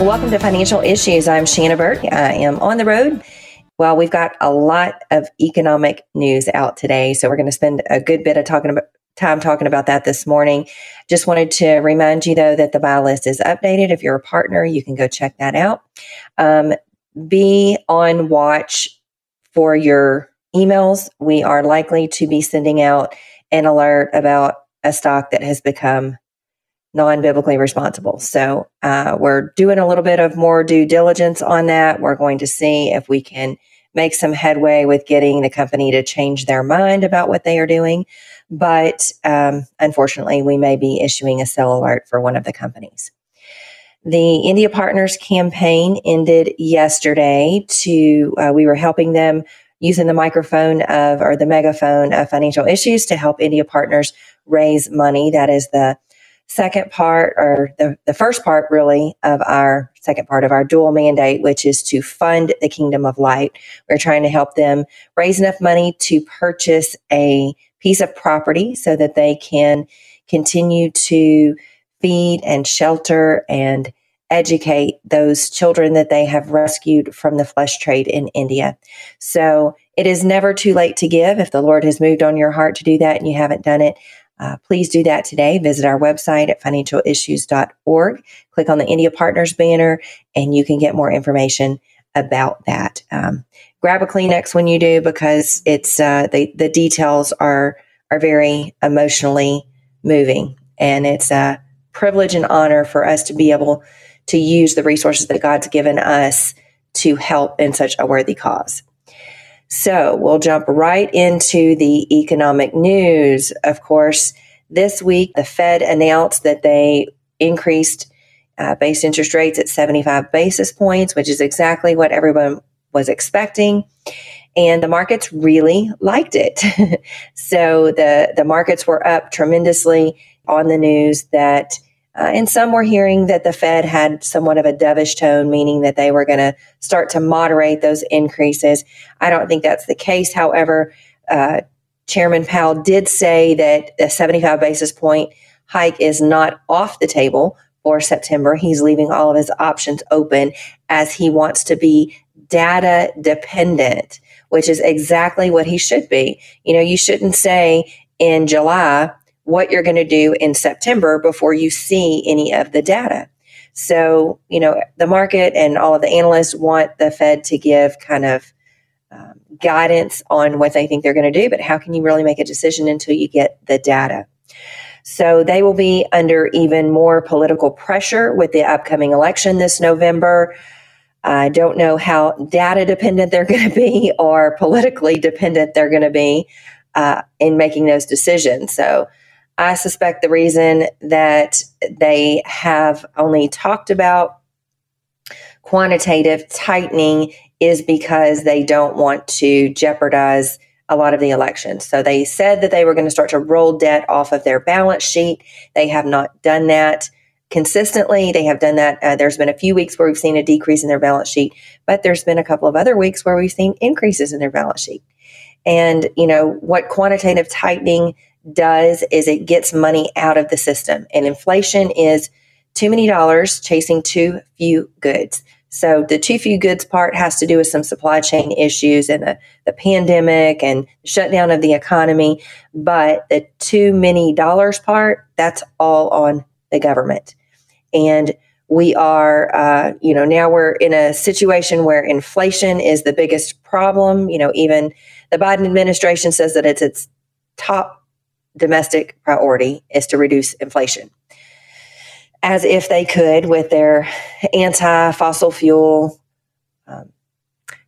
Welcome to Financial Issues. I'm Shanna Burt. I am on the road. Well, we've got a lot of economic news out today, so we're going to spend a good bit of talking about time talking about that this morning. Just wanted to remind you though that the buy list is updated. If you're a partner, you can go check that out. Um, be on watch for your emails. We are likely to be sending out an alert about a stock that has become non biblically responsible. So uh, we're doing a little bit of more due diligence on that. We're going to see if we can make some headway with getting the company to change their mind about what they are doing. But um, unfortunately, we may be issuing a sell alert for one of the companies. The India Partners campaign ended yesterday. To uh, we were helping them using the microphone of or the megaphone of financial issues to help India Partners raise money. That is the second part or the, the first part really of our second part of our dual mandate, which is to fund the kingdom of light. We're trying to help them raise enough money to purchase a piece of property so that they can continue to feed and shelter and educate those children that they have rescued from the flesh trade in India. So it is never too late to give. If the Lord has moved on your heart to do that and you haven't done it, uh, please do that today. Visit our website at financialissues.org. Click on the India Partners banner and you can get more information about that. Um, grab a Kleenex when you do because it's uh, the the details are are very emotionally moving, and it's a privilege and honor for us to be able to use the resources that God's given us to help in such a worthy cause. So we'll jump right into the economic news. Of course, this week the Fed announced that they increased uh, base interest rates at 75 basis points, which is exactly what everyone was expecting. And the markets really liked it. so the, the markets were up tremendously on the news that uh, and some were hearing that the Fed had somewhat of a dovish tone, meaning that they were going to start to moderate those increases. I don't think that's the case. However, uh, Chairman Powell did say that the 75 basis point hike is not off the table for September. He's leaving all of his options open as he wants to be data dependent, which is exactly what he should be. You know, you shouldn't say in July, what you're going to do in September before you see any of the data. So, you know, the market and all of the analysts want the Fed to give kind of um, guidance on what they think they're going to do, but how can you really make a decision until you get the data? So they will be under even more political pressure with the upcoming election this November. I don't know how data dependent they're going to be or politically dependent they're going to be uh, in making those decisions. So I suspect the reason that they have only talked about quantitative tightening is because they don't want to jeopardize a lot of the elections. So they said that they were going to start to roll debt off of their balance sheet. They have not done that consistently. They have done that. Uh, there's been a few weeks where we've seen a decrease in their balance sheet, but there's been a couple of other weeks where we've seen increases in their balance sheet. And, you know, what quantitative tightening does is it gets money out of the system. And inflation is too many dollars chasing too few goods. So the too few goods part has to do with some supply chain issues and the, the pandemic and shutdown of the economy. But the too many dollars part, that's all on the government. And we are, uh, you know, now we're in a situation where inflation is the biggest problem. You know, even the Biden administration says that it's its top domestic priority is to reduce inflation. As if they could with their anti fossil fuel um,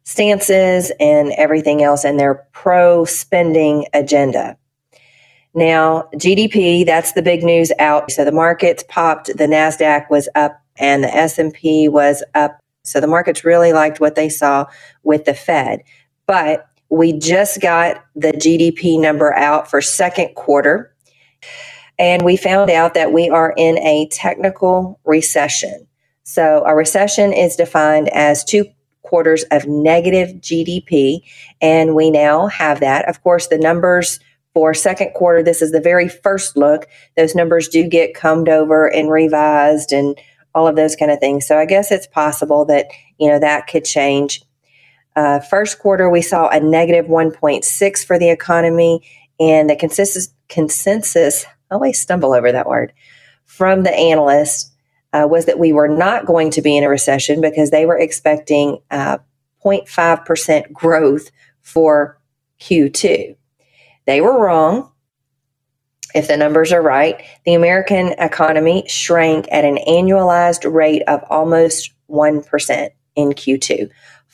stances and everything else and their pro spending agenda. Now, GDP, that's the big news out. So the markets popped, the Nasdaq was up and the S&P was up. So the markets really liked what they saw with the Fed. But we just got the GDP number out for second quarter and we found out that we are in a technical recession. So a recession is defined as two quarters of negative GDP and we now have that. Of course, the numbers for second quarter, this is the very first look. Those numbers do get combed over and revised and all of those kind of things. So I guess it's possible that, you know, that could change. Uh, first quarter, we saw a negative 1.6 for the economy, and the consensus, consensus I always stumble over that word, from the analysts uh, was that we were not going to be in a recession because they were expecting uh, 0.5% growth for Q2. They were wrong. If the numbers are right, the American economy shrank at an annualized rate of almost 1% in Q2,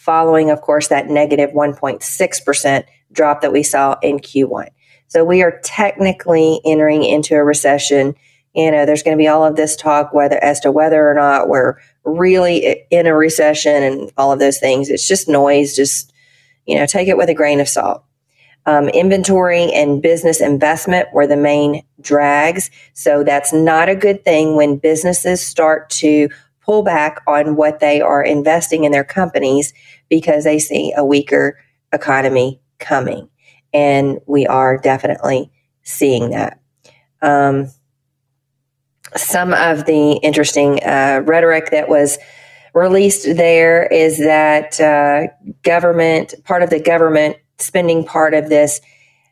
following, of course, that negative 1.6% drop that we saw in Q1. So we are technically entering into a recession. You know, there's going to be all of this talk whether as to whether or not we're really in a recession and all of those things. It's just noise. Just, you know, take it with a grain of salt. Um, inventory and business investment were the main drags. So that's not a good thing when businesses start to pull back on what they are investing in their companies because they see a weaker economy coming. And we are definitely seeing that. Um, some of the interesting uh, rhetoric that was released there is that uh, government, part of the government spending part of this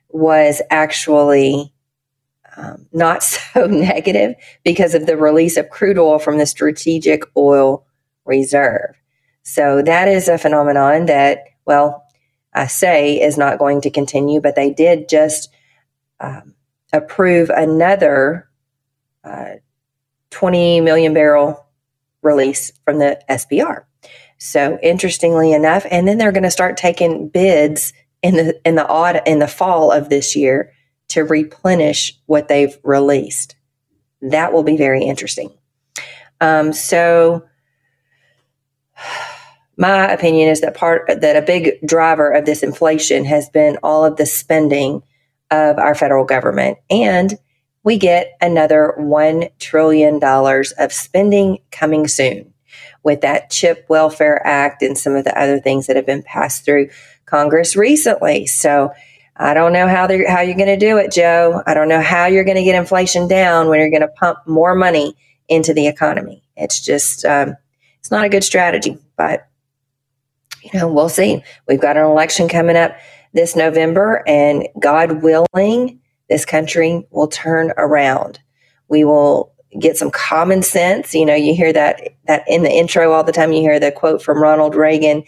was actually um, not so negative because of the release of crude oil from the strategic oil reserve. So that is a phenomenon that, well, I say is not going to continue, but they did just um, approve another uh, 20 million barrel release from the SPR. So interestingly enough, and then they're going to start taking bids in the in the odd in the fall of this year to replenish what they've released. That will be very interesting. Um, so, my opinion is that part that a big driver of this inflation has been all of the spending of our federal government, and we get another one trillion dollars of spending coming soon with that Chip Welfare Act and some of the other things that have been passed through Congress recently. So I don't know how how you're going to do it, Joe. I don't know how you're going to get inflation down when you're going to pump more money into the economy. It's just um, it's not a good strategy, but you know we'll see. We've got an election coming up this November, and God willing, this country will turn around. We will get some common sense. You know, you hear that that in the intro all the time. You hear the quote from Ronald Reagan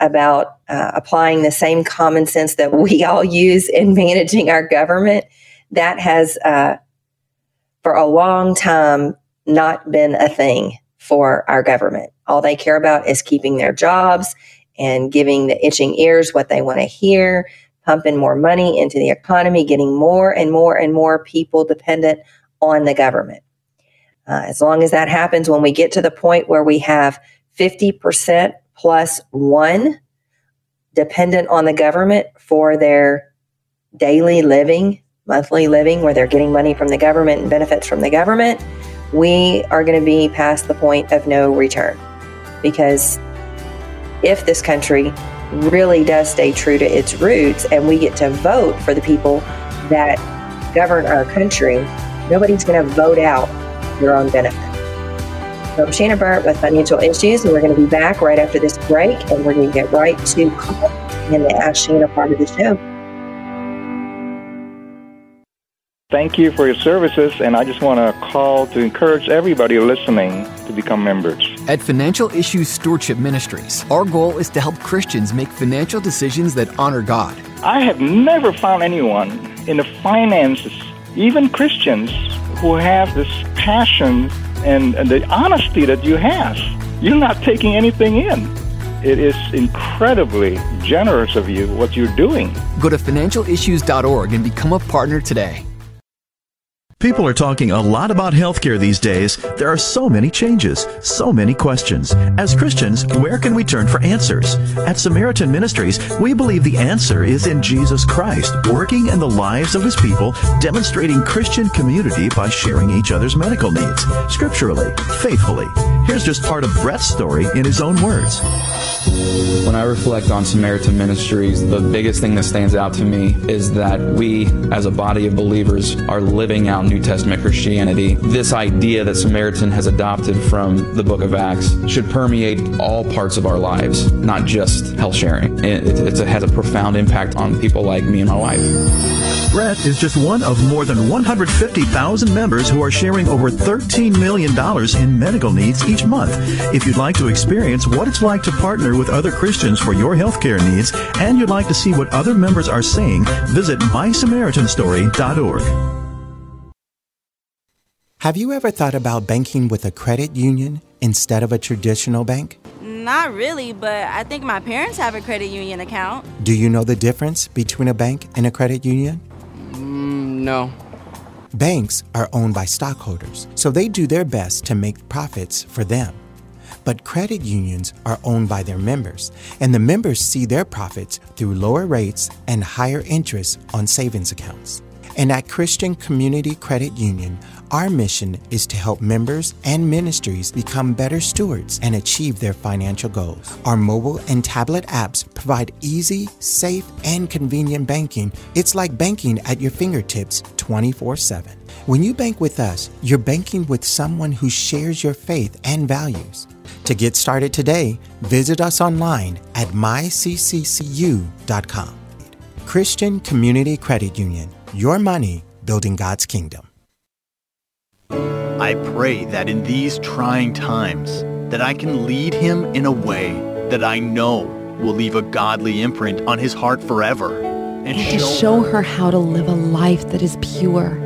about uh, applying the same common sense that we all use in managing our government. That has, uh, for a long time, not been a thing for our government. All they care about is keeping their jobs and giving the itching ears what they want to hear, pumping more money into the economy, getting more and more and more people dependent on the government. Uh, as long as that happens, when we get to the point where we have 50% plus one dependent on the government for their daily living, monthly living, where they're getting money from the government and benefits from the government, we are going to be past the point of no return. Because if this country really does stay true to its roots and we get to vote for the people that govern our country, nobody's going to vote out their own benefit. So I'm Shannon Burt with Financial Issues, and we're going to be back right after this break, and we're going to get right to call and the Ask Shannon part of the show. Thank you for your services, and I just want to call to encourage everybody listening to become members. At Financial Issues Stewardship Ministries, our goal is to help Christians make financial decisions that honor God. I have never found anyone in the finances, even Christians, who have this passion and, and the honesty that you have. You're not taking anything in. It is incredibly generous of you what you're doing. Go to financialissues.org and become a partner today. People are talking a lot about healthcare these days. There are so many changes, so many questions. As Christians, where can we turn for answers? At Samaritan Ministries, we believe the answer is in Jesus Christ, working in the lives of his people, demonstrating Christian community by sharing each other's medical needs, scripturally, faithfully. Here's just part of Brett's story in his own words. When I reflect on Samaritan Ministries, the biggest thing that stands out to me is that we, as a body of believers, are living out New Testament Christianity. This idea that Samaritan has adopted from the book of Acts should permeate all parts of our lives, not just health sharing. It, it, it has a profound impact on people like me and my wife. Brett is just one of more than 150,000 members who are sharing over $13 million in medical needs each month. If you'd like to experience what it's like to partner with other Christians for your healthcare needs and you'd like to see what other members are saying, visit mysamaritanstory.org. Have you ever thought about banking with a credit union instead of a traditional bank? Not really, but I think my parents have a credit union account. Do you know the difference between a bank and a credit union? Mm, no. Banks are owned by stockholders, so they do their best to make profits for them. But credit unions are owned by their members, and the members see their profits through lower rates and higher interest on savings accounts. And at Christian Community Credit Union, our mission is to help members and ministries become better stewards and achieve their financial goals. Our mobile and tablet apps provide easy, safe, and convenient banking. It's like banking at your fingertips 24 7. When you bank with us, you're banking with someone who shares your faith and values. To get started today, visit us online at mycccu.com. Christian Community Credit Union, your money building God's kingdom. I pray that in these trying times that I can lead him in a way that I know will leave a godly imprint on his heart forever and, and show to show her how to live a life that is pure.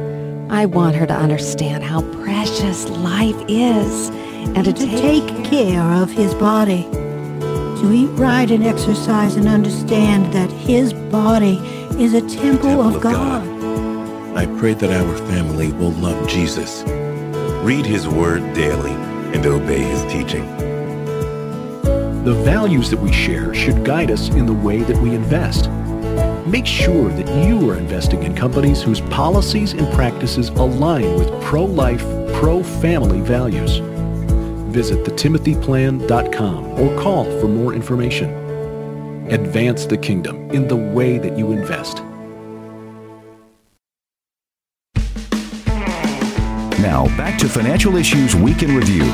I want her to understand how precious life is and to, to take, take care of his body. To eat right and exercise and understand that his body is a temple, temple of, of God. God. I pray that our family will love Jesus, read his word daily, and obey his teaching. The values that we share should guide us in the way that we invest. Make sure that you are investing in companies whose policies and practices align with pro life, pro family values visit thetimothyplan.com or call for more information. Advance the kingdom in the way that you invest. Now, back to financial issues Week in Review.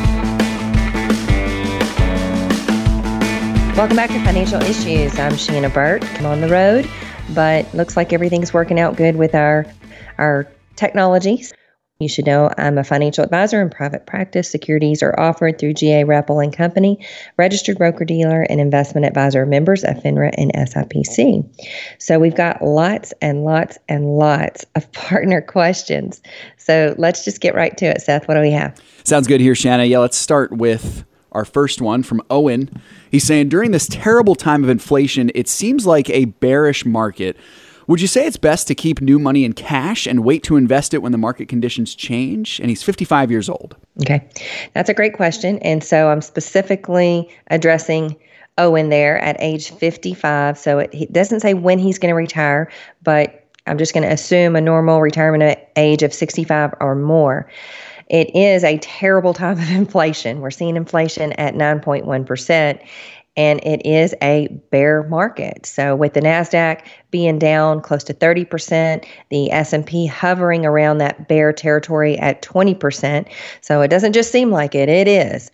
Welcome back to Financial Issues. I'm Sheena Burt. I'm on the road, but looks like everything's working out good with our our technologies. You should know I'm a financial advisor in private practice. Securities are offered through GA Repple and Company, registered broker dealer and investment advisor members of FINRA and SIPC. So we've got lots and lots and lots of partner questions. So let's just get right to it, Seth. What do we have? Sounds good here, Shanna. Yeah, let's start with our first one from Owen. He's saying during this terrible time of inflation, it seems like a bearish market. Would you say it's best to keep new money in cash and wait to invest it when the market conditions change? And he's 55 years old. Okay, that's a great question. And so I'm specifically addressing Owen there at age 55. So it, doesn't say when he's going to retire, but I'm just going to assume a normal retirement age of 65 or more. It is a terrible time of inflation. We're seeing inflation at 9.1% and it is a bear market. So with the Nasdaq being down close to 30%, the S&P hovering around that bear territory at 20%. So it doesn't just seem like it, it is.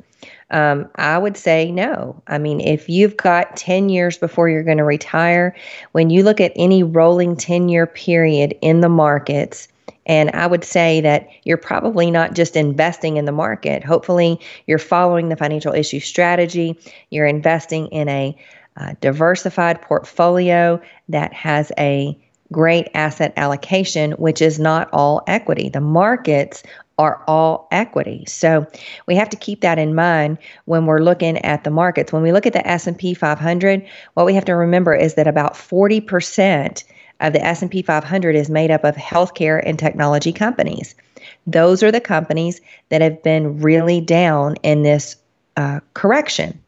Um, I would say no. I mean, if you've got 10 years before you're going to retire, when you look at any rolling 10 year period in the markets, and I would say that you're probably not just investing in the market. Hopefully, you're following the financial issue strategy. You're investing in a uh, diversified portfolio that has a great asset allocation, which is not all equity. The markets are all equity. So we have to keep that in mind when we're looking at the markets. When we look at the S&P 500, what we have to remember is that about 40% of the S&P 500 is made up of healthcare and technology companies. Those are the companies that have been really down in this uh, correction.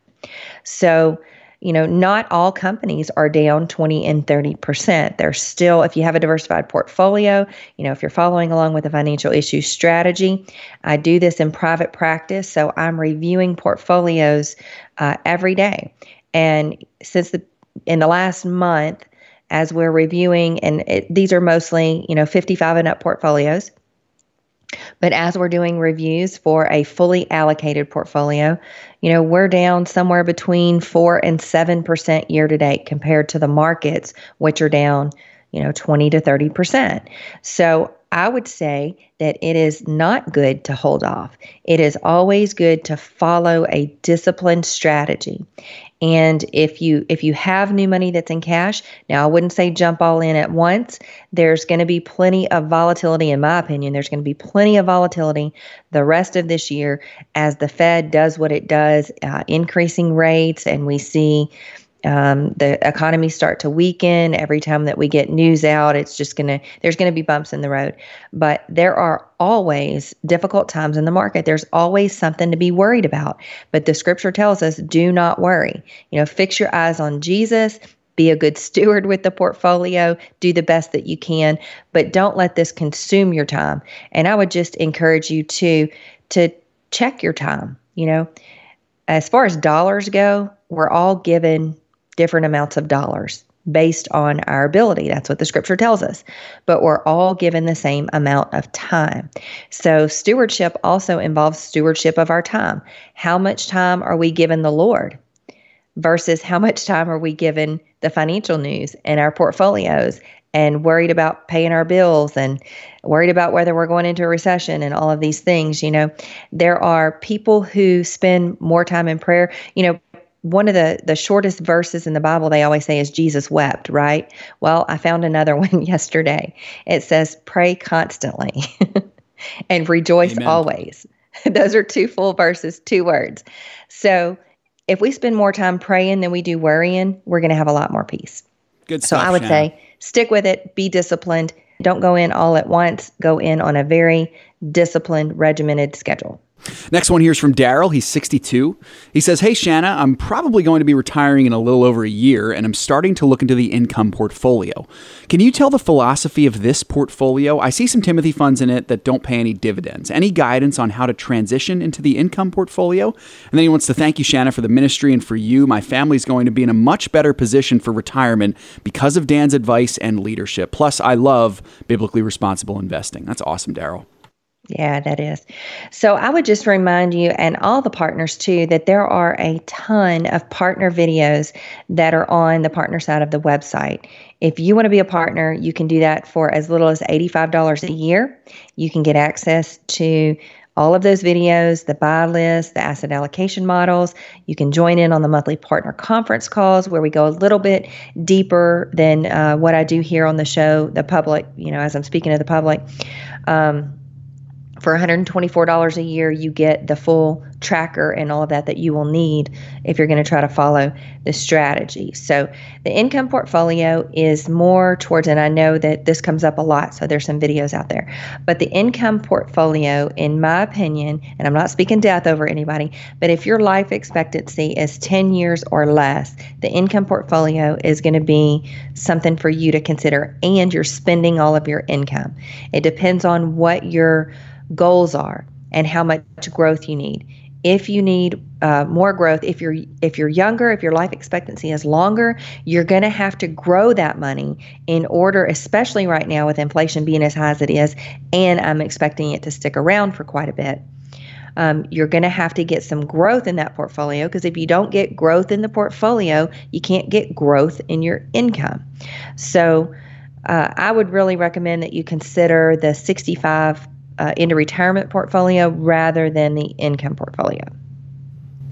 So, you know, not all companies are down 20 and 30%. They're still, if you have a diversified portfolio, you know, if you're following along with a financial issue strategy, I do this in private practice. So I'm reviewing portfolios uh, every day. And since the, in the last month, as we're reviewing, and it, these are mostly, you know, 55 and up portfolios. But as we're doing reviews for a fully allocated portfolio, you know, we're down somewhere between 4 and 7% year to date compared to the markets, which are down, you know, 20 to 30%. So I would say that it is not good to hold off. It is always good to follow a disciplined strategy. And if you if you have new money that's in cash, now I wouldn't say jump all in at once. There's going to be plenty of volatility in my opinion. There's going to be plenty of volatility the rest of this year as the Fed does what it does, uh, increasing rates and we see um, the economy start to weaken. Every time that we get news out it's just gonna there's gonna be bumps in the road. But there are always difficult times in the market. There's always something to be worried about. But the scripture tells us do not worry. You know fix your eyes on jesus. Be a good steward with the portfolio. Do the best that you can. But don't let this consume your time. And i would just encourage you to to check your time you know. As far as dollars go we're all given different amounts of dollars based on our ability. That's what the scripture tells us. But we're all given the same amount of time. So, stewardship also involves stewardship of our time. How much time are we given the Lord versus how much time are we given the financial news and our portfolios and worried about paying our bills and worried about whether we're going into a recession and all of these things you know there are people who spend more time in prayer you know one of the the shortest verses in the Bible they always say is Jesus wept, right? Well, I found another one yesterday. It says pray constantly and rejoice Amen. always. Those are two full verses, two words. So, if we spend more time praying than we do worrying, we're going to have a lot more peace. Good stuff. So, I would Shannon. say stick with it, be disciplined. Don't go in all at once. Go in on a very disciplined, regimented schedule. Next one here is from Daryl. He's 62. He says, Hey, Shanna, I'm probably going to be retiring in a little over a year, and I'm starting to look into the income portfolio. Can you tell the philosophy of this portfolio? I see some Timothy funds in it that don't pay any dividends. Any guidance on how to transition into the income portfolio? And then he wants to thank you, Shanna, for the ministry and for you. My family's going to be in a much better position for retirement because of Dan's advice and leadership. Plus, I love biblically responsible investing. That's awesome, Daryl. Yeah, that is. So I would just remind you and all the partners too that there are a ton of partner videos that are on the partner side of the website. If you want to be a partner, you can do that for as little as $85 a year. You can get access to all of those videos, the buy list, the asset allocation models. You can join in on the monthly partner conference calls where we go a little bit deeper than uh, what I do here on the show, the public, you know, as I'm speaking to the public. Um, for $124 a year, you get the full tracker and all of that that you will need if you're going to try to follow the strategy. So, the income portfolio is more towards, and I know that this comes up a lot, so there's some videos out there. But the income portfolio, in my opinion, and I'm not speaking death over anybody, but if your life expectancy is 10 years or less, the income portfolio is going to be something for you to consider, and you're spending all of your income. It depends on what your goals are and how much growth you need. If you need uh, more growth, if you're if you're younger, if your life expectancy is longer, you're going to have to grow that money in order, especially right now with inflation being as high as it is, and I'm expecting it to stick around for quite a bit. Um, you're going to have to get some growth in that portfolio because if you don't get growth in the portfolio, you can't get growth in your income. So, uh, I would really recommend that you consider the 65 uh, into retirement portfolio rather than the income portfolio.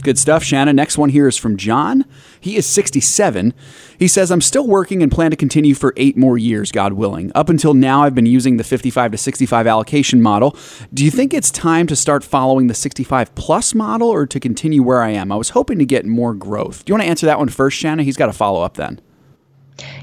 Good stuff, Shannon. Next one here is from John. He is 67. He says, I'm still working and plan to continue for eight more years, God willing. Up until now, I've been using the 55 to 65 allocation model. Do you think it's time to start following the 65 plus model or to continue where I am? I was hoping to get more growth. Do you want to answer that one first, Shannon? He's got a follow up then.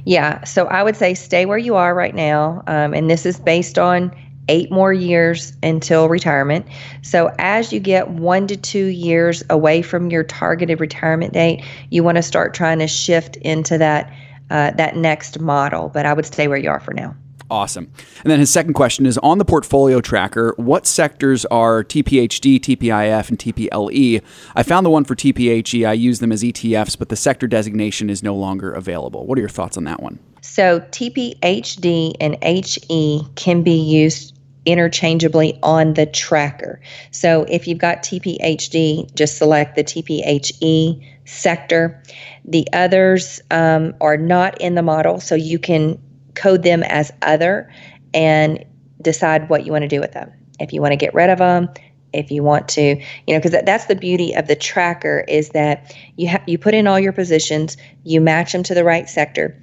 Yeah, so I would say stay where you are right now. Um, and this is based on eight more years until retirement. So, as you get one to two years away from your targeted retirement date, you want to start trying to shift into that uh, that next model. But I would stay where you are for now. Awesome. And then his second question is on the portfolio tracker, what sectors are TPHD, TPIF, and TPLE? I found the one for TPHE. I use them as ETFs, but the sector designation is no longer available. What are your thoughts on that one? So, TPHD and HE can be used interchangeably on the tracker. So, if you've got TPHD, just select the TPHE sector. The others um, are not in the model, so you can code them as other and decide what you want to do with them. If you want to get rid of them, if you want to, you know, because that's the beauty of the tracker is that you have you put in all your positions, you match them to the right sector,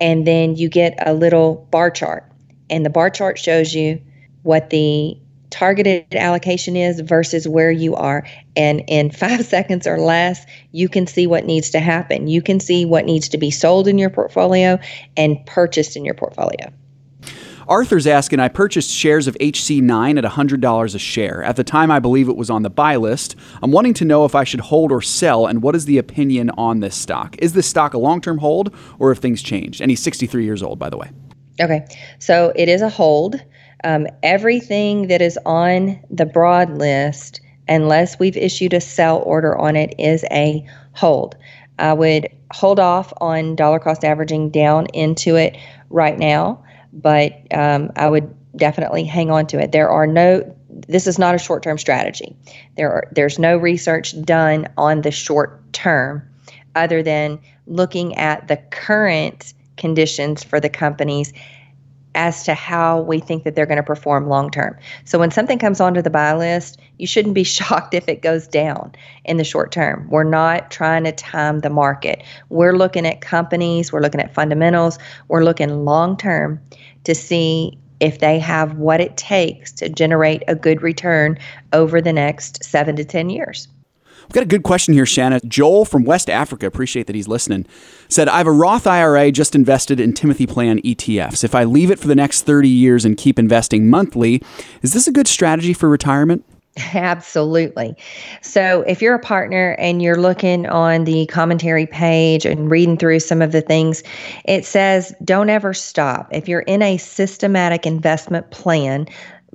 and then you get a little bar chart, and the bar chart shows you what the targeted allocation is versus where you are. And in five seconds or less, you can see what needs to happen. You can see what needs to be sold in your portfolio and purchased in your portfolio. Arthur's asking, I purchased shares of HC9 at $100 a share. At the time, I believe it was on the buy list. I'm wanting to know if I should hold or sell, and what is the opinion on this stock? Is this stock a long term hold, or if things changed? And he's 63 years old, by the way. Okay, so it is a hold. Um, everything that is on the broad list, unless we've issued a sell order on it, is a hold. I would hold off on dollar cost averaging down into it right now, but um, I would definitely hang on to it. There are no this is not a short-term strategy. There are, there's no research done on the short term other than looking at the current conditions for the companies as to how we think that they're going to perform long term. So when something comes onto the buy list, you shouldn't be shocked if it goes down in the short term. We're not trying to time the market. We're looking at companies, we're looking at fundamentals, we're looking long term to see if they have what it takes to generate a good return over the next 7 to 10 years. We've got a good question here, Shanna. Joel from West Africa, appreciate that he's listening, said, I have a Roth IRA just invested in Timothy Plan ETFs. If I leave it for the next 30 years and keep investing monthly, is this a good strategy for retirement? Absolutely. So, if you're a partner and you're looking on the commentary page and reading through some of the things, it says don't ever stop. If you're in a systematic investment plan,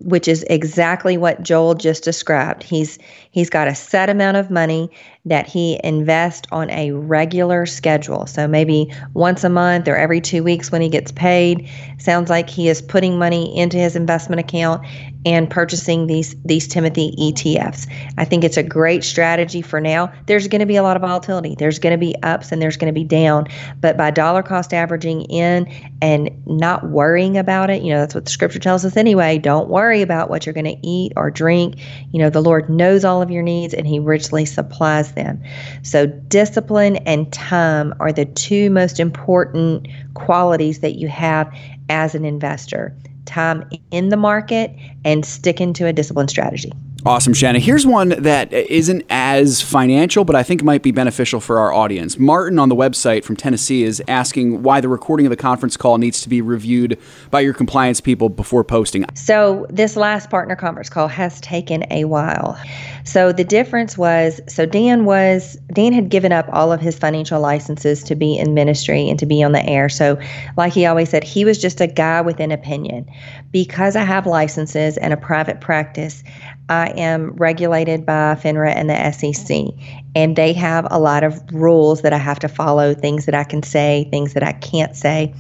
which is exactly what Joel just described. He's he's got a set amount of money that he invests on a regular schedule. So maybe once a month or every 2 weeks when he gets paid. Sounds like he is putting money into his investment account and purchasing these these Timothy ETFs. I think it's a great strategy for now. There's going to be a lot of volatility. There's going to be ups and there's going to be down, but by dollar cost averaging in and not worrying about it, you know, that's what the scripture tells us anyway. Don't worry about what you're going to eat or drink. You know, the Lord knows all of your needs and he richly supplies them. So discipline and time are the two most important qualities that you have as an investor time in the market and sticking to a disciplined strategy. Awesome, Shanna. Here's one that isn't as financial, but I think might be beneficial for our audience. Martin on the website from Tennessee is asking why the recording of the conference call needs to be reviewed by your compliance people before posting. So, this last partner conference call has taken a while. So, the difference was so Dan was Dan had given up all of his financial licenses to be in ministry and to be on the air. So, like he always said, he was just a guy with an opinion. Because I have licenses and a private practice, I am regulated by FINRA and the SEC, and they have a lot of rules that I have to follow, things that I can say, things that I can't say.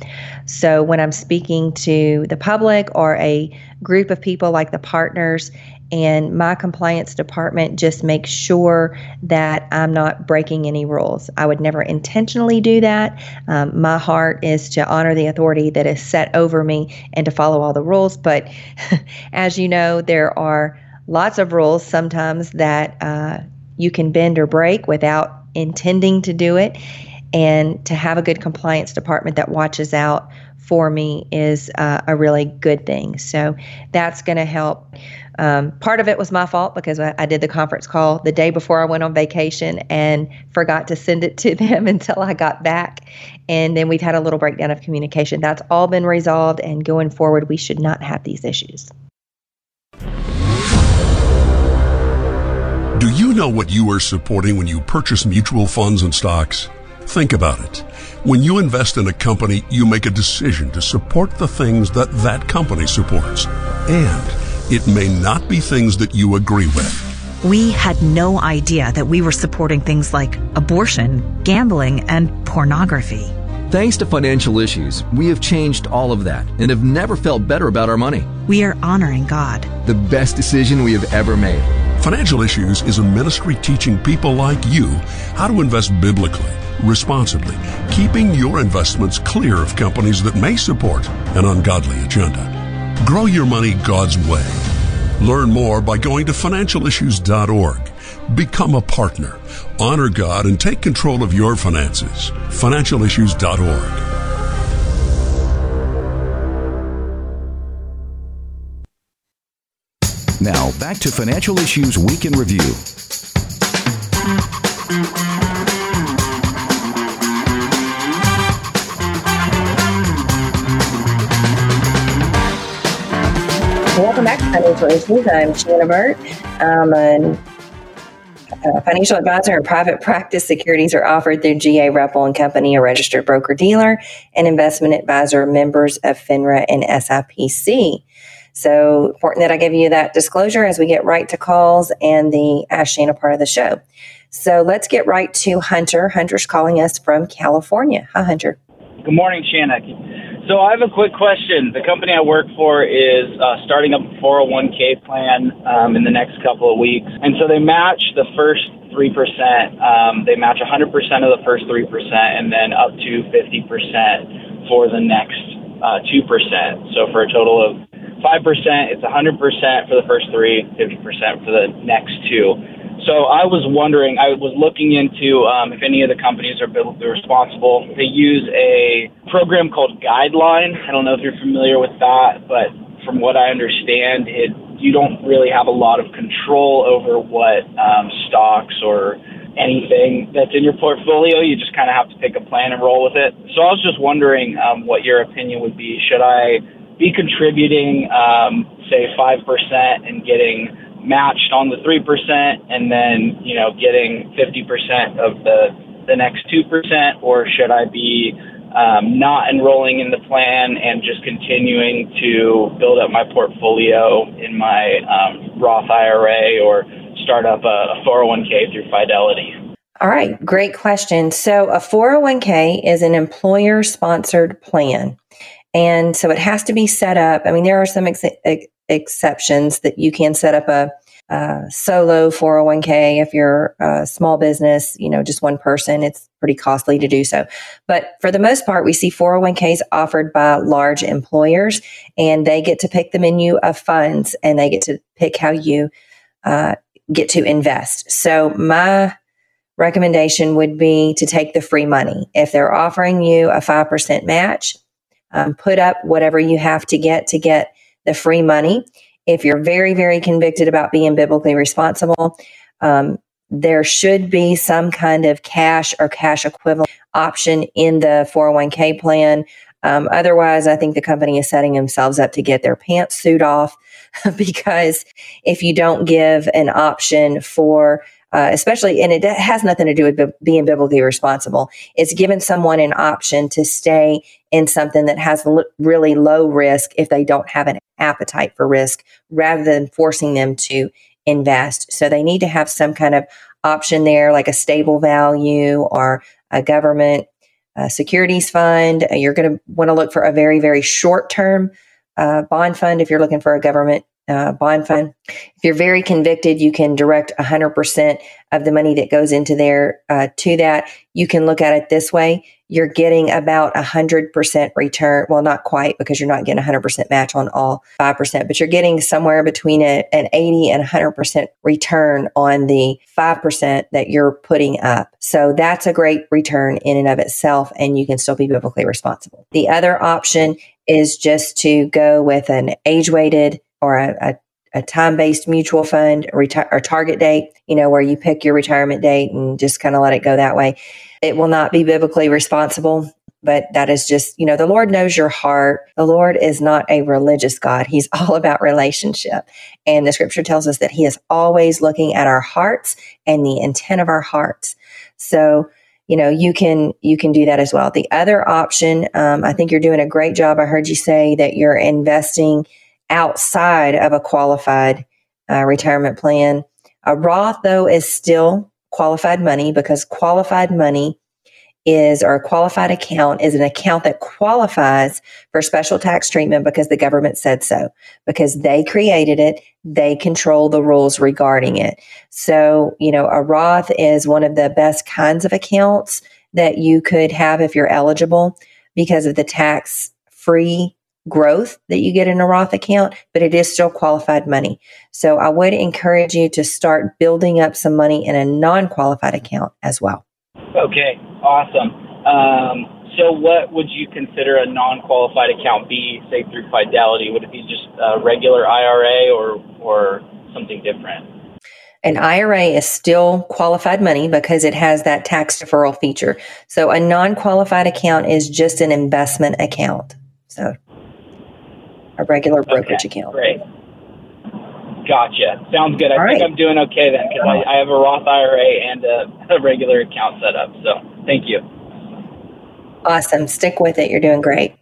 So when I'm speaking to the public or a group of people like the partners, and my compliance department just makes sure that I'm not breaking any rules. I would never intentionally do that. Um, my heart is to honor the authority that is set over me and to follow all the rules. But as you know, there are lots of rules sometimes that uh, you can bend or break without intending to do it. And to have a good compliance department that watches out for me is uh, a really good thing. So that's going to help. Um, part of it was my fault because I, I, did the conference call the day before I went on vacation and forgot to send it to them until I got back. And then we've had a little breakdown of communication. That's all been resolved, and going forward, we should not have these issues. Do you know what you are supporting when you purchase mutual funds and stocks? Think about it. When you invest in a company, you make a decision to support the things that that company supports. And it may not be things that you agree with. We had no idea that we were supporting things like abortion, gambling, and pornography. Thanks to financial issues, we have changed all of that and have never felt better about our money. We are honoring God. The best decision we have ever made. Financial Issues is a ministry teaching people like you how to invest biblically, responsibly, keeping your investments clear of companies that may support an ungodly agenda. Grow your money God's way. Learn more by going to financialissues.org. Become a partner. Honor God and take control of your finances. Financialissues.org. Now, back to Financial Issues Week in Review. Welcome back to Financial Issues. I'm Shanna Burt. I'm a financial advisor and private practice securities are offered through GA Repple and Company, a registered broker dealer, and investment advisor members of FINRA and SIPC. So important that I give you that disclosure as we get right to calls and the Ask Shanna part of the show. So let's get right to Hunter. Hunter's calling us from California. Hi, Hunter. Good morning, Shanna. So I have a quick question. The company I work for is uh, starting up a 401k plan um, in the next couple of weeks, and so they match the first three percent. Um, they match 100 percent of the first three percent, and then up to 50 percent for the next uh, two percent. So for a total of five percent, it's a 100 percent for the first three, 50 percent for the next two. So I was wondering, I was looking into um, if any of the companies are responsible. They use a program called Guideline. I don't know if you're familiar with that, but from what I understand, it you don't really have a lot of control over what um, stocks or anything that's in your portfolio. You just kind of have to pick a plan and roll with it. So I was just wondering um, what your opinion would be. Should I be contributing, um, say, 5% and getting matched on the 3% and then, you know, getting 50% of the, the next 2%, or should I be um, not enrolling in the plan and just continuing to build up my portfolio in my um, Roth IRA or start up a 401k through Fidelity? All right, great question. So, a 401k is an employer sponsored plan. And so it has to be set up. I mean, there are some ex- ex- exceptions that you can set up a, a, solo 401k if you're a small business, you know, just one person. It's pretty costly to do so. But for the most part, we see 401ks offered by large employers and they get to pick the menu of funds and they get to pick how you uh, get to invest. So my recommendation would be to take the free money. If they're offering you a 5% match, um, put up whatever you have to get to get the free money. If you're very, very convicted about being biblically responsible, um, there should be some kind of cash or cash equivalent option in the 401k plan. Um, otherwise, I think the company is setting themselves up to get their pants pantsuit off because if you don't give an option for uh, especially, and it has nothing to do with being biblically responsible. It's giving someone an option to stay in something that has l- really low risk if they don't have an appetite for risk rather than forcing them to invest. So they need to have some kind of option there, like a stable value or a government uh, securities fund. You're going to want to look for a very, very short term uh, bond fund if you're looking for a government uh, bond fund. If you're very convicted, you can direct 100% of the money that goes into there uh, to that. You can look at it this way. You're getting about 100% return. Well, not quite because you're not getting 100% match on all 5%, but you're getting somewhere between a, an 80 and 100% return on the 5% that you're putting up. So that's a great return in and of itself, and you can still be biblically responsible. The other option is just to go with an age weighted or a, a, a time based mutual fund reti- or target date, you know, where you pick your retirement date and just kind of let it go that way. It will not be biblically responsible. but that is just, you know, the Lord knows your heart. The Lord is not a religious God. He's all about relationship. And the scripture tells us that He is always looking at our hearts and the intent of our hearts. So, you know, you can you can do that as well. The other option, um, I think you're doing a great job. I heard you say that you're investing outside of a qualified uh, retirement plan. A Roth, though, is still qualified money because qualified money is or a qualified account is an account that qualifies for special tax treatment because the government said so because they created it they control the rules regarding it so you know a roth is one of the best kinds of accounts that you could have if you're eligible because of the tax free growth that you get in a Roth account, but it is still qualified money. So I would encourage you to start building up some money in a non qualified account as well. Okay, awesome. Um, so, what would you consider a non qualified account be, say, through Fidelity? Would it be just a regular IRA or, or something different? An IRA is still qualified money because it has that tax deferral feature. So, a non qualified account is just an investment account. So, a regular brokerage okay, account. Great. Gotcha. Sounds good. I All think right. I'm doing okay then because I, I have a Roth IRA and a, a regular account set up. So thank you. Awesome. Stick with it. You're doing great.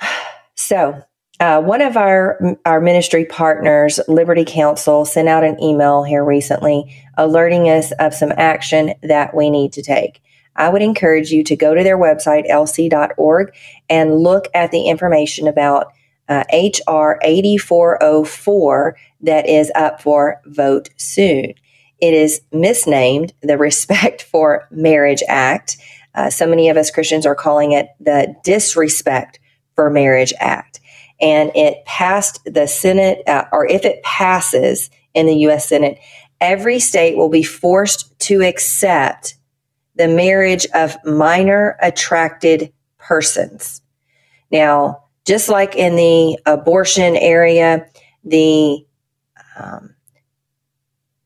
So, uh, one of our our ministry partners, Liberty Counsel, sent out an email here recently alerting us of some action that we need to take. I would encourage you to go to their website, lc.org, and look at the information about uh, HR 8404 that is up for vote soon. It is misnamed the Respect for Marriage Act. Uh, so many of us Christians are calling it the Disrespect for Marriage Act. And it passed the Senate, uh, or if it passes in the U.S. Senate, every state will be forced to accept the marriage of minor attracted persons. Now, just like in the abortion area, the um,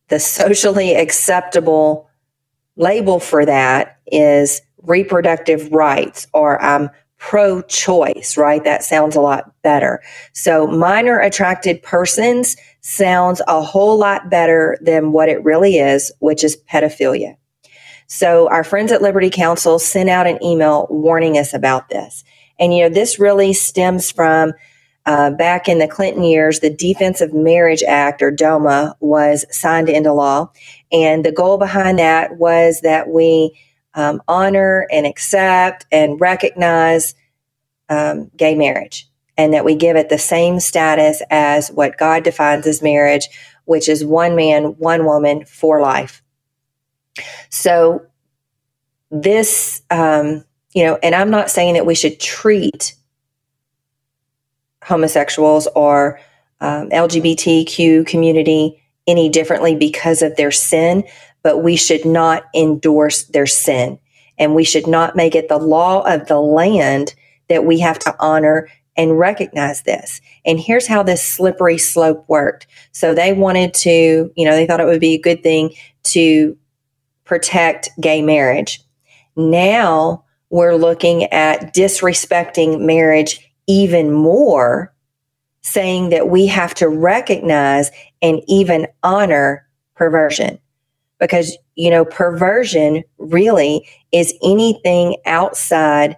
the socially acceptable label for that is reproductive rights or I'm pro choice, right? That sounds a lot better. So, minor attracted persons sounds a whole lot better than what it really is, which is pedophilia. So, our friends at Liberty Counsel sent out an email warning us about this. And, you know, this really stems from uh, back in the Clinton years, the Defense of Marriage Act, or DOMA, was signed into law. And the goal behind that was that we um, honor and accept and recognize um, gay marriage and that we give it the same status as what God defines as marriage, which is one man, one woman for life. So, this, um, you know, and I'm not saying that we should treat homosexuals or um, LGBTQ community any differently because of their sin, but we should not endorse their sin. And we should not make it the law of the land that we have to honor and recognize this. And here's how this slippery slope worked. So they wanted to, you know, they thought it would be a good thing to protect gay marriage. Now we're looking at disrespecting marriage even more, saying that we have to recognize and even honor perversion. Because, you know, perversion really is anything outside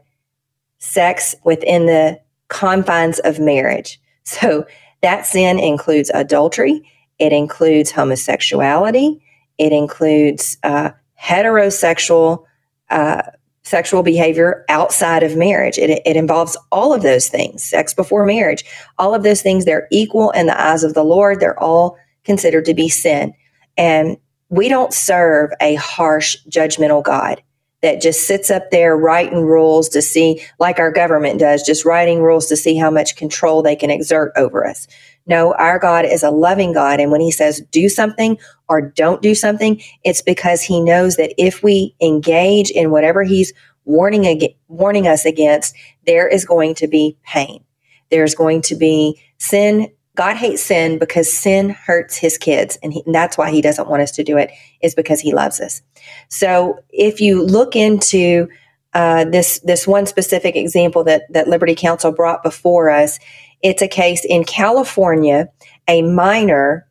sex within the confines of marriage. So that sin includes adultery, it includes homosexuality, it includes uh, heterosexual uh, sexual behavior outside of marriage. It, it involves all of those things, sex before marriage, all of those things. They're equal in the eyes of the Lord. They're all considered to be sin. And we don't serve a harsh, judgmental God that just sits up there writing rules to see, like our government does, just writing rules to see how much control they can exert over us. No, our God is a loving God. And when he says do something or don't do something, it's because he knows that if we engage in whatever he's warning, ag- warning us against, there is going to be pain. There's going to be sin. God hates sin because sin hurts his kids. And, he, and that's why he doesn't want us to do it, is because he loves us. So if you look into uh, this this one specific example that that Liberty Counsel brought before us. It's a case in California. A minor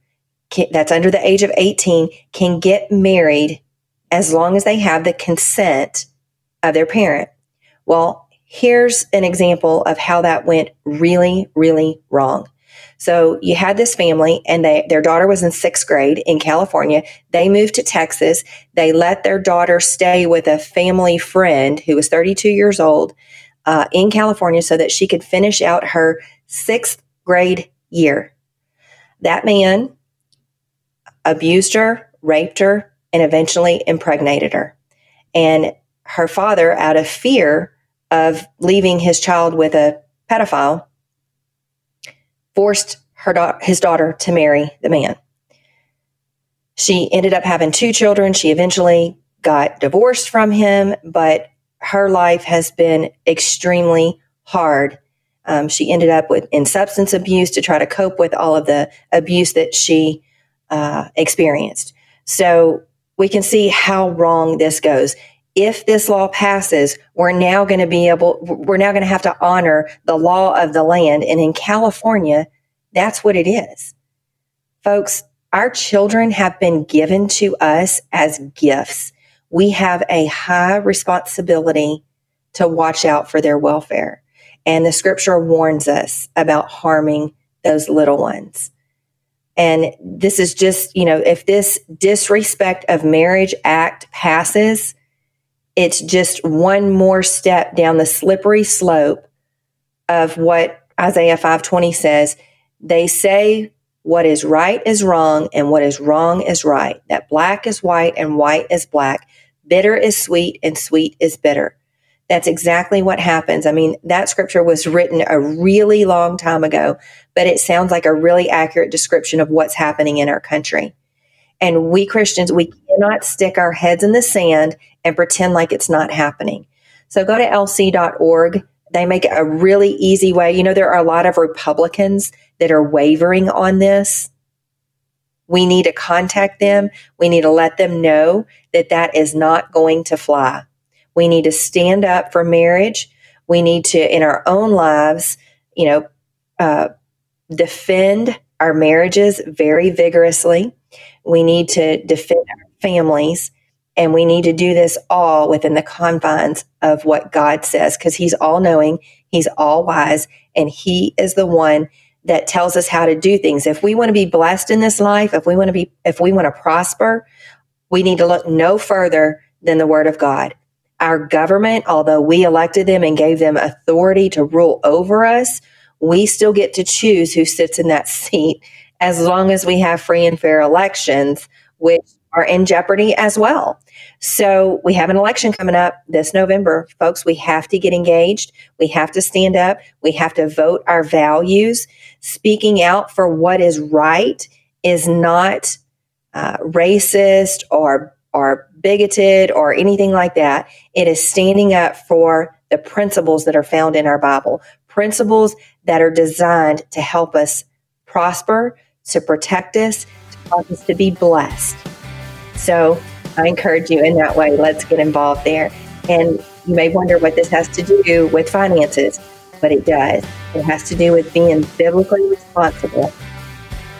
can, that's under the age of 18 can get married as long as they have the consent of their parent. Well, here's an example of how that went really, really wrong. So you had this family and they, their daughter was in sixth grade in California. They moved to Texas. They let their daughter stay with a family friend who was 32 years old uh, in California so that she could finish out her sixth grade year. That man abused her, raped her, and eventually impregnated her. And her father, out of fear of leaving his child with a pedophile, forced her his daughter to marry the man. She ended up having two children. She eventually got divorced from him, but her life has been extremely hard. Um, she ended up with in substance abuse to try to cope with all of the abuse that she uh, experienced. So we can see how wrong this goes. If this law passes, we're now going to be able, we're now going to have to honor the law of the land. And in California, that's what it is. Folks, our children have been given to us as gifts. We have a high responsibility to watch out for their welfare. And the scripture warns us about harming those little ones. And this is just, you know, if this disrespect of marriage act passes, it's just one more step down the slippery slope of what Isaiah 520 says. They say what is right is wrong and what is wrong is right. That black is white and white is black. Bitter is sweet and sweet is bitter. That's exactly what happens. I mean, that scripture was written a really long time ago, but it sounds like a really accurate description of what's happening in our country. And we Christians, we cannot stick our heads in the sand and pretend like it's not happening. So go to lc.org. They make a really easy way. You know, there are a lot of Republicans that are wavering on this. We need to contact them. We need to let them know that that is not going to fly. We need to stand up for marriage. We need to, in our own lives, you know, uh, defend our marriages very vigorously. We need to defend our families. And we need to do this all within the confines of what God says, because He's all knowing, He's all wise, and He is the one that tells us how to do things. If we want to be blessed in this life, if we want to be, if we want to prosper, we need to look no further than the Word of God. Our government, although we elected them and gave them authority to rule over us, we still get to choose who sits in that seat as long as we have free and fair elections, which are in jeopardy as well. So we have an election coming up this November. Folks, we have to get engaged. We have to stand up. We have to vote our values. Speaking out for what is right is not uh, racist or or bigoted or anything like that. It is standing up for the principles that are found in our Bible, principles that are designed to help us prosper, to protect us, to cause us to be blessed. So I encourage you in that way. Let's get involved there. And you may wonder what this has to do with finances, but it does. It has to do with being biblically responsible,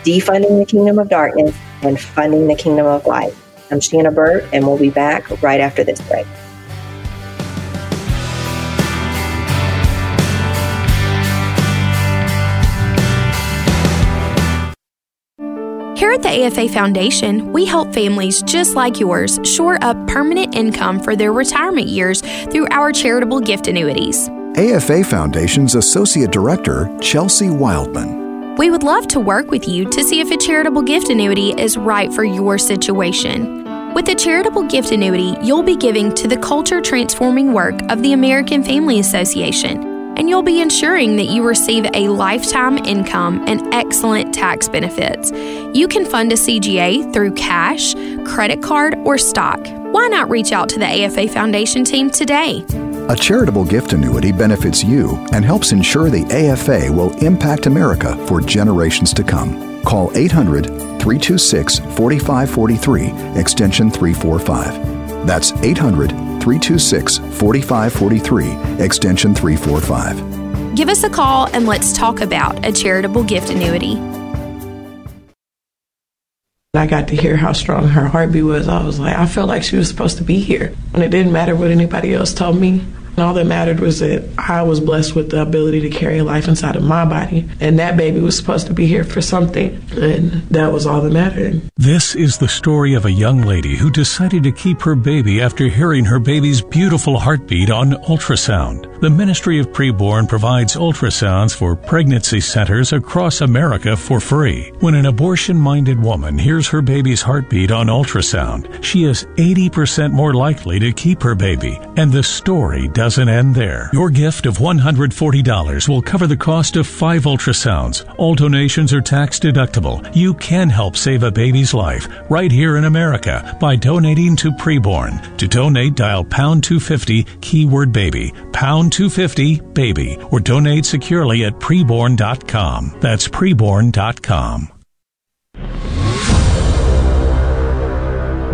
defunding the kingdom of darkness, and funding the kingdom of light. I'm Shanna Burt, and we'll be back right after this break. Here at the AFA Foundation, we help families just like yours shore up permanent income for their retirement years through our charitable gift annuities. AFA Foundation's Associate Director, Chelsea Wildman. We would love to work with you to see if a charitable gift annuity is right for your situation. With a charitable gift annuity, you'll be giving to the culture transforming work of the American Family Association, and you'll be ensuring that you receive a lifetime income and excellent tax benefits. You can fund a CGA through cash, credit card, or stock. Why not reach out to the AFA Foundation team today? A charitable gift annuity benefits you and helps ensure the AFA will impact America for generations to come. Call 800 326 4543, extension 345. That's 800 326 4543, extension 345. Give us a call and let's talk about a charitable gift annuity. I got to hear how strong her heartbeat was. I was like, I felt like she was supposed to be here. And it didn't matter what anybody else told me. And all that mattered was that I was blessed with the ability to carry life inside of my body. And that baby was supposed to be here for something. And that was all that mattered. This is the story of a young lady who decided to keep her baby after hearing her baby's beautiful heartbeat on ultrasound. The Ministry of Preborn provides ultrasounds for pregnancy centers across America for free. When an abortion minded woman hears her baby's heartbeat on ultrasound, she is 80% more likely to keep her baby. And the story doesn't end there. Your gift of $140 will cover the cost of five ultrasounds. All donations are tax deductible. You can help save a baby's life right here in America by donating to Preborn. To donate, dial pound 250 keyword baby, pound 250 baby, or donate securely at preborn.com. That's preborn.com.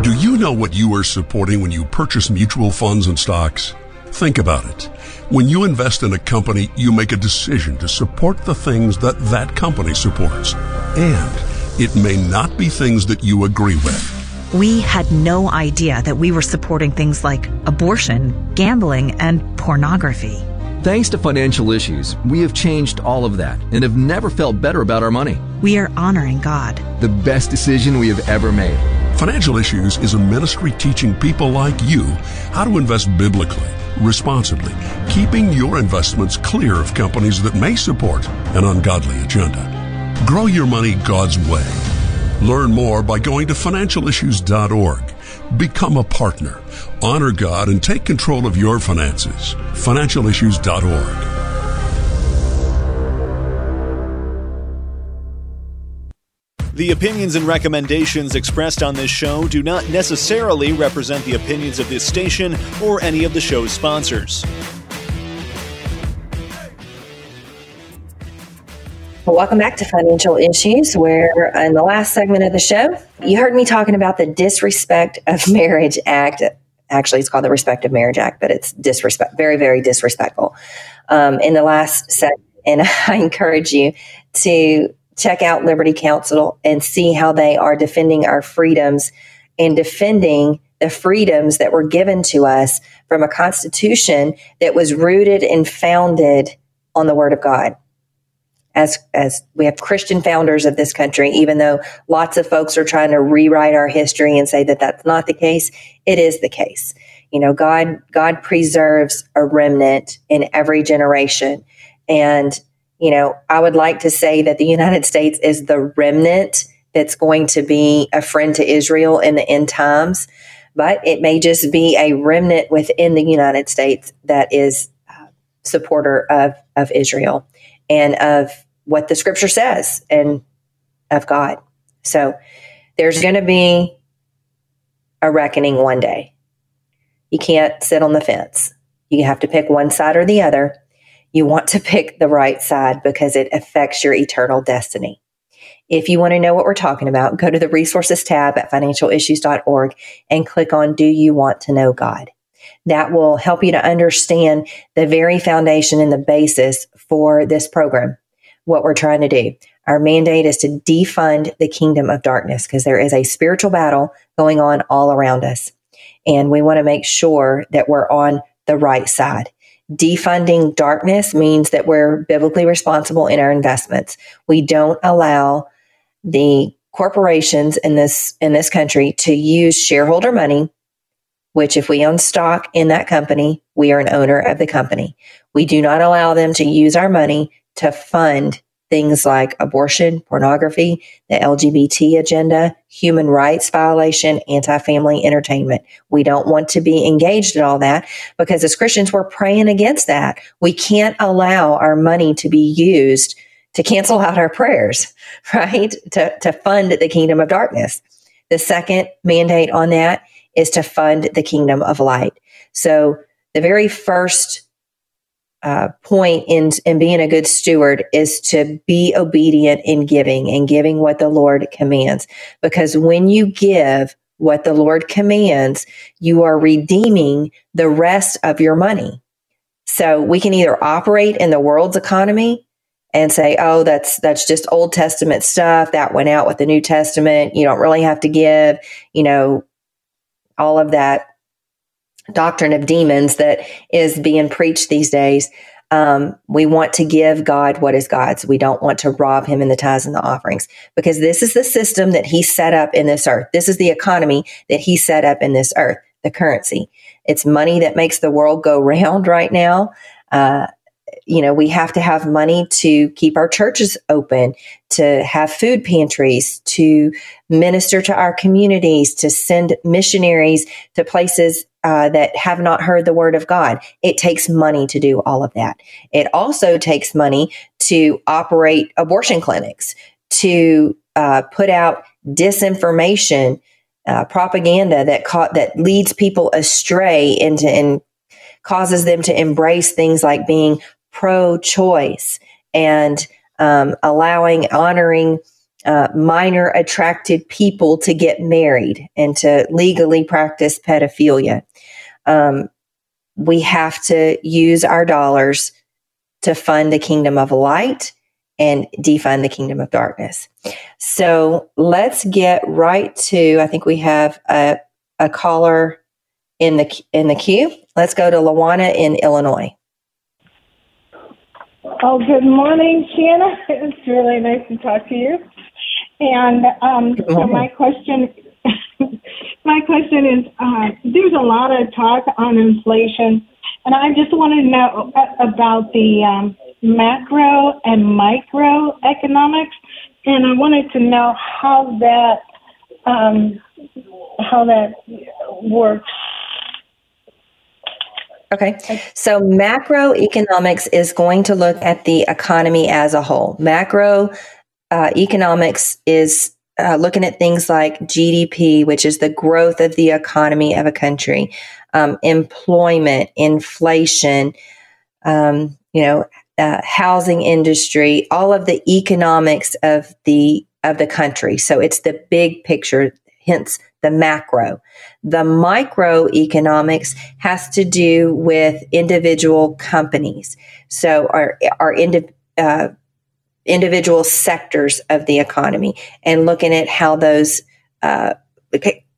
Do you know what you are supporting when you purchase mutual funds and stocks? Think about it. When you invest in a company, you make a decision to support the things that that company supports. And it may not be things that you agree with. We had no idea that we were supporting things like abortion, gambling, and pornography. Thanks to financial issues, we have changed all of that and have never felt better about our money. We are honoring God. The best decision we have ever made. Financial Issues is a ministry teaching people like you how to invest biblically, responsibly, keeping your investments clear of companies that may support an ungodly agenda. Grow your money God's way. Learn more by going to financialissues.org. Become a partner. Honor God and take control of your finances. Financialissues.org. The opinions and recommendations expressed on this show do not necessarily represent the opinions of this station or any of the show's sponsors. Welcome back to Financial Issues, where in the last segment of the show, you heard me talking about the Disrespect of Marriage Act. Actually, it's called the Respect of Marriage Act, but it's disrespect, very, very disrespectful. Um, in the last segment, and I encourage you to check out Liberty Counsel and see how they are defending our freedoms and defending the freedoms that were given to us from a constitution that was rooted and founded on the Word of God as as we have Christian founders of this country, even though lots of folks are trying to rewrite our history and say that that's not the case, it is the case. You know, God God preserves a remnant in every generation, and you know, I would like to say that the United States is the remnant that's going to be a friend to Israel in the end times, but it may just be a remnant within the United States that is uh, supporter of of Israel and of what the scripture says and of God. So there's going to be a reckoning one day. You can't sit on the fence. You have to pick one side or the other. You want to pick the right side because it affects your eternal destiny. If you want to know what we're talking about, go to the resources tab at financialissues.org and click on Do You Want to Know God? That will help you to understand the very foundation and the basis for this program what we're trying to do. Our mandate is to defund the kingdom of darkness because there is a spiritual battle going on all around us. And we want to make sure that we're on the right side. Defunding darkness means that we're biblically responsible in our investments. We don't allow the corporations in this in this country to use shareholder money which if we own stock in that company, we are an owner of the company. We do not allow them to use our money to fund things like abortion, pornography, the LGBT agenda, human rights violation, anti family entertainment. We don't want to be engaged in all that because as Christians, we're praying against that. We can't allow our money to be used to cancel out our prayers, right? To, to fund the kingdom of darkness. The second mandate on that is to fund the kingdom of light. So the very first uh, point in in being a good steward is to be obedient in giving and giving what the Lord commands. Because when you give what the Lord commands, you are redeeming the rest of your money. So we can either operate in the world's economy and say, "Oh, that's that's just Old Testament stuff that went out with the New Testament. You don't really have to give, you know, all of that doctrine of demons that is being preached these days." Um, we want to give God what is God's. We don't want to rob him in the tithes and the offerings because this is the system that he set up in this earth. This is the economy that he set up in this earth, the currency. It's money that makes the world go round right now. Uh, you know, we have to have money to keep our churches open, to have food pantries, to minister to our communities, to send missionaries to places uh, that have not heard the word of God. It takes money to do all of that. It also takes money to operate abortion clinics, to uh, put out disinformation, uh, propaganda that ca- that leads people astray into and causes them to embrace things like being pro-choice and um, allowing honoring uh, minor attracted people to get married and to legally practice pedophilia. Um, we have to use our dollars to fund the kingdom of light and defund the kingdom of darkness. So let's get right to. I think we have a, a caller in the in the queue. Let's go to Lawana in Illinois. Oh, good morning, Shanna. It's really nice to talk to you. And um, so my question, my question is, uh, there's a lot of talk on inflation, and I just want to know about the um, macro and microeconomics, and I wanted to know how that um, how that works. Okay. So macroeconomics is going to look at the economy as a whole. Macro uh, economics is uh, looking at things like GDP, which is the growth of the economy of a country, um, employment, inflation, um, you know, uh, housing industry, all of the economics of the of the country. So it's the big picture, hence the macro. The microeconomics has to do with individual companies. So our our indi- uh, individual sectors of the economy and looking at how those uh,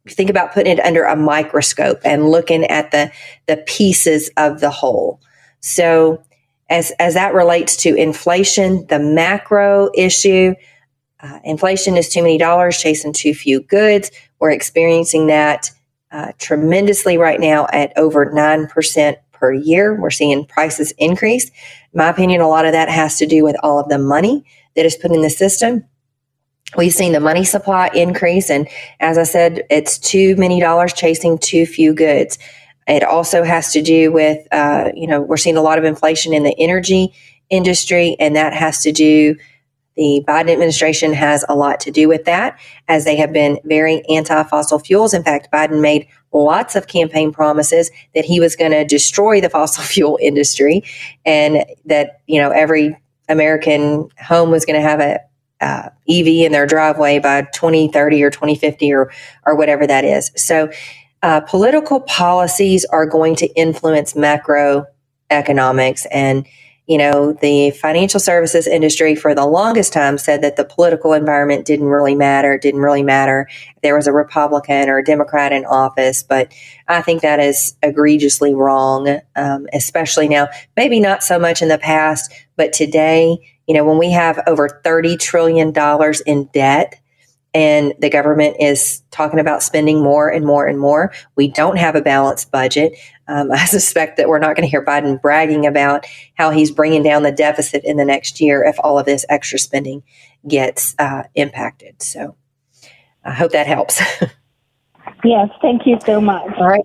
think about putting it under a microscope and looking at the the pieces of the whole so as as that relates to inflation the macro issue uh, inflation is too many dollars chasing too few goods we're experiencing that uh, tremendously right now at over 9% per year. We're seeing prices increase. My opinion, a lot of that has to do with all of the money that is put in the system. We've seen the money supply increase. And as I said, it's too many dollars chasing too few goods. It also has to do with, uh, you know, we're seeing a lot of inflation in the energy industry, and that has to do the Biden administration has a lot to do with that, as they have been very anti fossil fuels. In fact, Biden made lots of campaign promises that he was going to destroy the fossil fuel industry and that, you know, every American home was going to have a uh, EV in their driveway by 2030 or 2050 or, or whatever that is. So, uh, political policies are going to influence macroeconomics and you know, the financial services industry for the longest time said that the political environment didn't really matter, didn't really matter if there was a Republican or a Democrat in office. But I think that is egregiously wrong, um, especially now, maybe not so much in the past, but today, you know, when we have over $30 trillion in debt, and the government is talking about spending more and more and more. We don't have a balanced budget. Um, I suspect that we're not going to hear Biden bragging about how he's bringing down the deficit in the next year if all of this extra spending gets uh, impacted. So I hope that helps. yes, thank you so much. All right.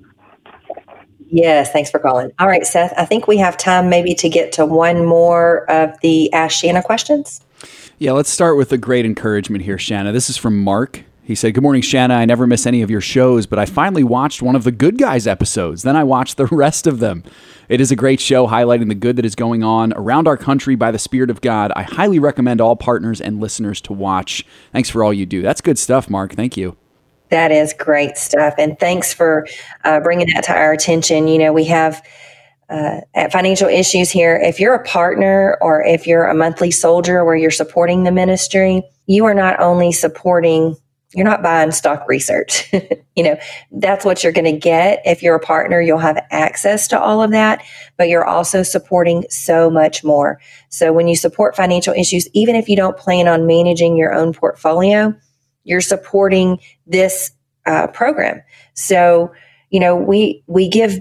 Yes, thanks for calling. All right, Seth, I think we have time maybe to get to one more of the Ask Shanna questions. Yeah, let's start with a great encouragement here, Shanna. This is from Mark. He said, Good morning, Shanna. I never miss any of your shows, but I finally watched one of the Good Guys episodes. Then I watched the rest of them. It is a great show highlighting the good that is going on around our country by the Spirit of God. I highly recommend all partners and listeners to watch. Thanks for all you do. That's good stuff, Mark. Thank you. That is great stuff. And thanks for uh, bringing that to our attention. You know, we have uh, at Financial Issues here, if you're a partner or if you're a monthly soldier where you're supporting the ministry, you are not only supporting you're not buying stock research. you know, that's what you're going to get. If you're a partner, you'll have access to all of that, but you're also supporting so much more. So when you support financial issues, even if you don't plan on managing your own portfolio, you're supporting this uh, program. So, you know, we, we give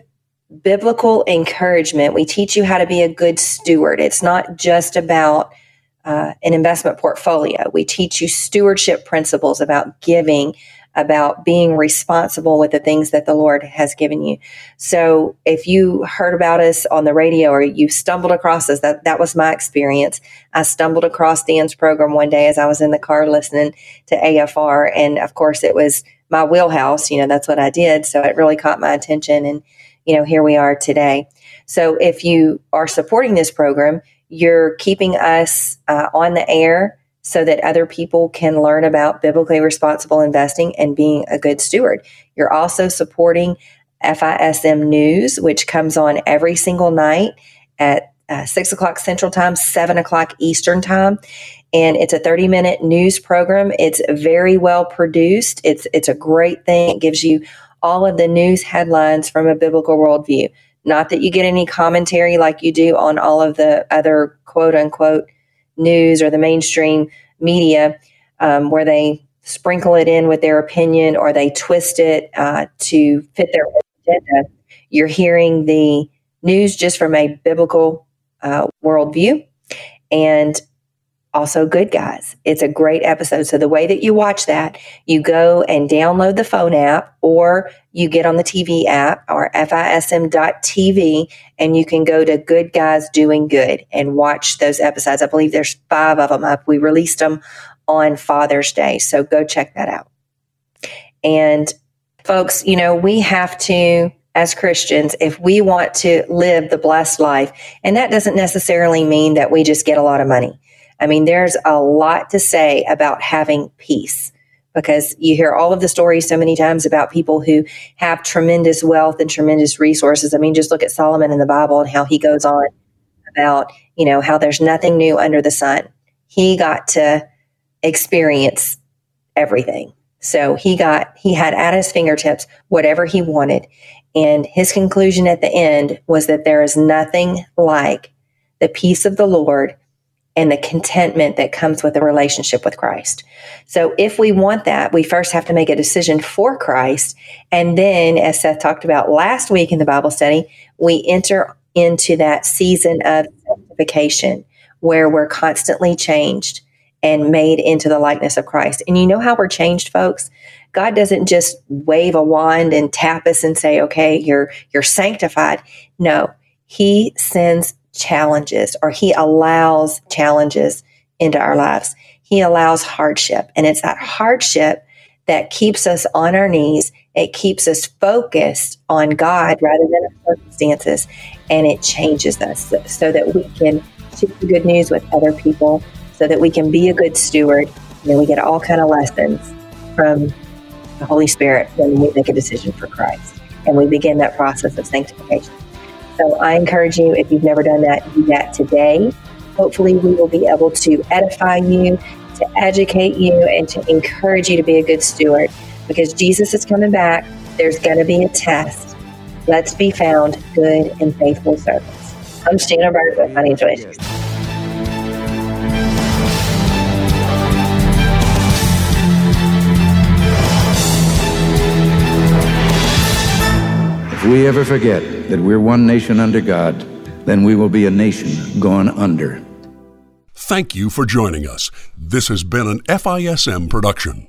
biblical encouragement. We teach you how to be a good steward. It's not just about uh, an investment portfolio. We teach you stewardship principles about giving, about being responsible with the things that the Lord has given you. So if you heard about us on the radio or you stumbled across us, that, that was my experience. I stumbled across Dan's program one day as I was in the car listening to AFR. And of course, it was my wheelhouse. You know, that's what I did. So it really caught my attention. And, you know, here we are today. So if you are supporting this program, you're keeping us uh, on the air so that other people can learn about biblically responsible investing and being a good steward. You're also supporting FISM News, which comes on every single night at uh, 6 o'clock Central Time, 7 o'clock Eastern Time. And it's a 30 minute news program. It's very well produced. It's, it's a great thing. It gives you all of the news headlines from a biblical worldview. Not that you get any commentary like you do on all of the other quote unquote news or the mainstream media, um, where they sprinkle it in with their opinion or they twist it uh, to fit their agenda. You're hearing the news just from a biblical uh, worldview. And also good guys. It's a great episode. So the way that you watch that, you go and download the phone app or you get on the TV app or fism.tv and you can go to Good Guys Doing Good and watch those episodes. I believe there's five of them up. We released them on Father's Day. So go check that out. And folks, you know, we have to as Christians if we want to live the blessed life. And that doesn't necessarily mean that we just get a lot of money. I mean, there's a lot to say about having peace because you hear all of the stories so many times about people who have tremendous wealth and tremendous resources. I mean, just look at Solomon in the Bible and how he goes on about, you know, how there's nothing new under the sun. He got to experience everything. So he got, he had at his fingertips whatever he wanted. And his conclusion at the end was that there is nothing like the peace of the Lord and the contentment that comes with a relationship with Christ. So if we want that, we first have to make a decision for Christ. And then, as Seth talked about last week in the Bible study, we enter into that season of sanctification where we're constantly changed and made into the likeness of Christ. And you know how we're changed, folks? God doesn't just wave a wand and tap us and say, "Okay, you're you're sanctified." No, he sends challenges or he allows challenges into our lives. He allows hardship. And it's that hardship that keeps us on our knees. It keeps us focused on God rather than our circumstances. And it changes us so that we can share the good news with other people, so that we can be a good steward. And we get all kind of lessons from the Holy Spirit when we make a decision for Christ. And we begin that process of sanctification. So I encourage you, if you've never done that, do that today. Hopefully, we will be able to edify you, to educate you, and to encourage you to be a good steward because Jesus is coming back. There's going to be a test. Let's be found good and faithful servants. I'm Shanna Burt with Financial Issues. If we ever forget that we're one nation under God, then we will be a nation gone under. Thank you for joining us. This has been an FISM production.